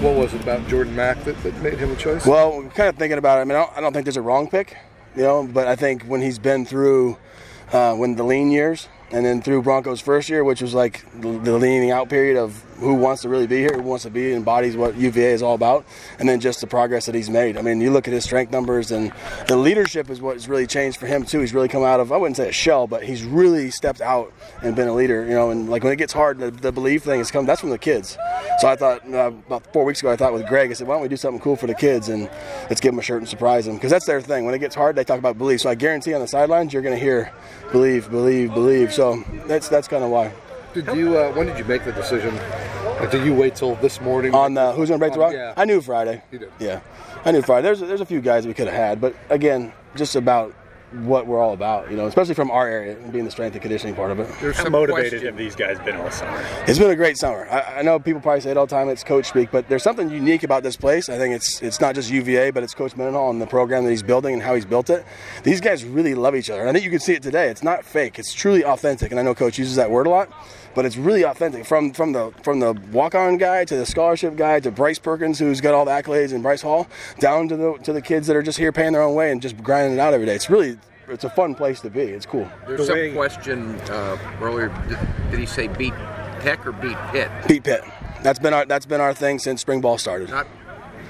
was it about Jordan Mack that, that made him a choice? Well, we're kind of thinking about it. I mean, I don't, I don't think there's a wrong pick, you know, but I think when he's been through uh, when the lean years and then through Bronco's first year, which was like the, the leaning out period of who wants to really be here, who wants to be, embodies what UVA is all about, and then just the progress that he's made. I mean, you look at his strength numbers, and the leadership is what's really changed for him too. He's really come out of I wouldn't say a shell, but he's really stepped out and been a leader. You know, and like when it gets hard, the, the belief thing has come. That's from the kids. So I thought uh, about four weeks ago, I thought with Greg, I said, why don't we do something cool for the kids and let's give them a shirt and surprise them because that's their thing. When it gets hard, they talk about belief. So I guarantee on the sidelines, you're going to hear believe, believe, believe. So that's that's kind of why. Did you? Uh, when did you make the decision? Like, did you wait till this morning? On the who's going to break the rock? Yeah. I knew Friday. You did. Yeah, I knew Friday. There's there's a few guys we could have had, but again, just about what we're all about, you know, especially from our area, being the strength and conditioning part of it. There's How some motivated question. have these guys been all summer? It's been a great summer. I, I know people probably say it all the time. It's coach speak, but there's something unique about this place. I think it's it's not just UVA, but it's Coach Mendenhall and the program that he's building and how he's built it. These guys really love each other. And I think you can see it today. It's not fake. It's truly authentic. And I know Coach uses that word a lot, but it's really authentic. From from the from the walk-on guy to the scholarship guy to Bryce Perkins, who's got all the accolades, and Bryce Hall, down to the to the kids that are just here paying their own way and just grinding it out every day. It's really it's a fun place to be. It's cool. There's some question uh, earlier. Did, did he say beat Tech or beat Pitt? Beat Pitt. That's been our that's been our thing since spring ball started. Not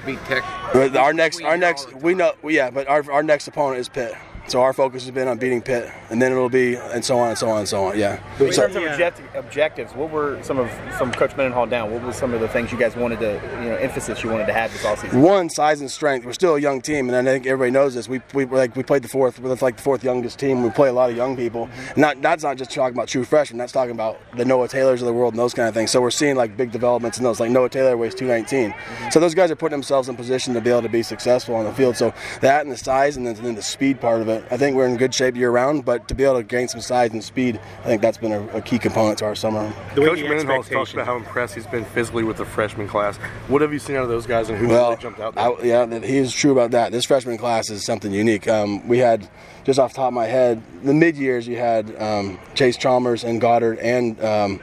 beat Tech. Our next, our next, we know, yeah, but our, our next opponent is Pitt. So our focus has been on beating Pitt, and then it'll be, and so on and so on and so on. Yeah. In So, terms of object- objectives, what were some of from Coach Mendenhall down? What were some of the things you guys wanted to, you know, emphasis you wanted to have this offseason? one size and strength. We're still a young team, and I think everybody knows this. We we like we played the fourth, we're like the fourth youngest team. We play a lot of young people. Mm-hmm. Not that's not just talking about true freshmen. That's talking about the Noah Taylors of the world and those kind of things. So we're seeing like big developments in those. Like Noah Taylor weighs 219. Mm-hmm. So those guys are putting themselves in position to be able to be successful on the field. So that and the size and then, and then the speed part of it. I think we're in good shape year round. But to be able to gain some size and speed, I think that's been a, a key component to our summer. The Coach the Mendenhall's talked about how impressed he's been physically with the freshman class. What have you seen out of those guys, and who Well, really jumped out there? I, yeah, that- he is true about that. This freshman class is something unique. Um, we had, just off the top of my head, the mid years you had um, Chase Chalmers and Goddard and um,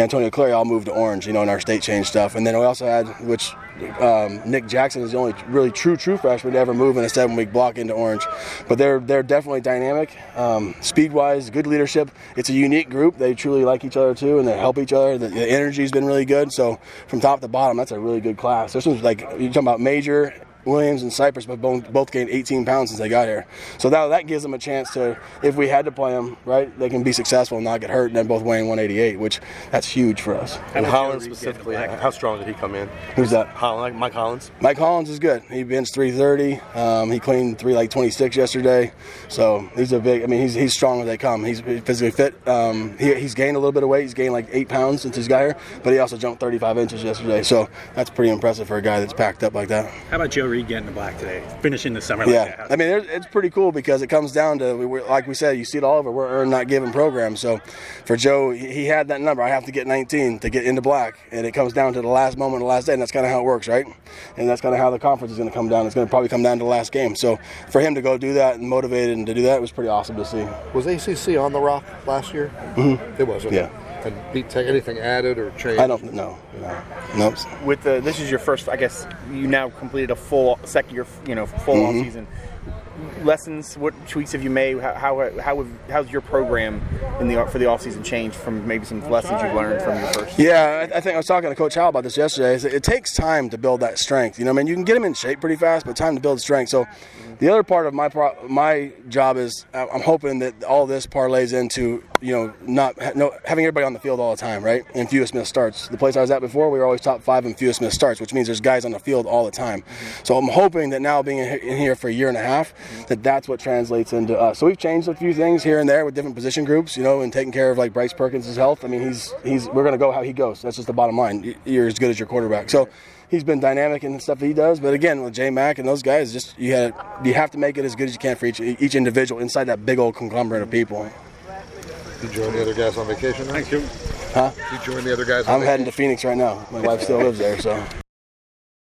Antonio Clary all moved to Orange, you know, in our state change stuff. And then we also had, which um, Nick Jackson is the only really true true freshman to ever move in a seven week block into Orange. But they're they're definitely dynamic, um, speed wise, good leadership. It's a unique group. They truly like each other too, and they help each other. The, the energy's been really good. So from top to bottom, that's a really good class. This one's like you're talking about major. Williams and Cypress both, both gained 18 pounds since they got here. So that, that gives them a chance to, if we had to play them, right, they can be successful and not get hurt and then both weighing 188, which that's huge for us. and Holland specifically, how strong did he come in? Who's that? Holland, Mike Hollins. Mike Hollins is good. He benched 330. Um, he cleaned three like 26 yesterday. So he's a big. I mean, he's he's strong as they come. He's physically fit. Um, he, he's gained a little bit of weight. He's gained like eight pounds since he's got here. But he also jumped 35 inches yesterday. So that's pretty impressive for a guy that's packed up like that. How about Joe Reed getting the black today, finishing the summer Yeah, like that? I mean, there's- it's pretty cool because it comes down to, we we're, like we said, you see it all over. We're earn not given program. So for Joe, he he had that number. I have to get 19 to get into black, and it comes down to the last moment, of the last day, and that's kind of how it works, right? And that's kind of how the conference is going to come down. It's going to probably come down to the last game. So for him to go do that and motivated and to do that was pretty awesome to see. Was ACC on the rock last year? Mm-hmm. It wasn't. Yeah. And beat Tech. Anything added or changed? I don't know. No, nope. With the, this is your first, I guess you now completed a full second year, you know, full Mm-hmm. offseason. Lessons, what tweaks have you made? How how, how have, how's your program in the for the offseason changed from maybe some lessons you've learned from your first? Yeah, I, I think I was talking to Coach Howell about this yesterday. Is It takes time to build that strength. You know, I mean, you can get them in shape pretty fast, but time to build strength. So, the other part of my pro- my job is I'm hoping that all this parlays into you know not no, having everybody on the field all the time, right? And fewest missed starts. The place I was at before, we were always top five in fewest missed starts, which means there's guys on the field all the time. Mm-hmm. So I'm hoping that now being in in here for a year and a half, that that's what translates into us. So we've changed a few things here and there with different position groups, you know, and taking care of like Bryce Perkins' health. I mean, he's he's we're gonna go how he goes. That's just the bottom line. You're as good as your quarterback. So he's been dynamic in the stuff that he does. But again, with J Mack and those guys, just you had you have to make it as good as you can for each each individual inside that big old conglomerate of people. You join the other guys on vacation? Now? Thank you. Huh? You join the other guys. On I'm heading to Phoenix right now. My wife still lives there, so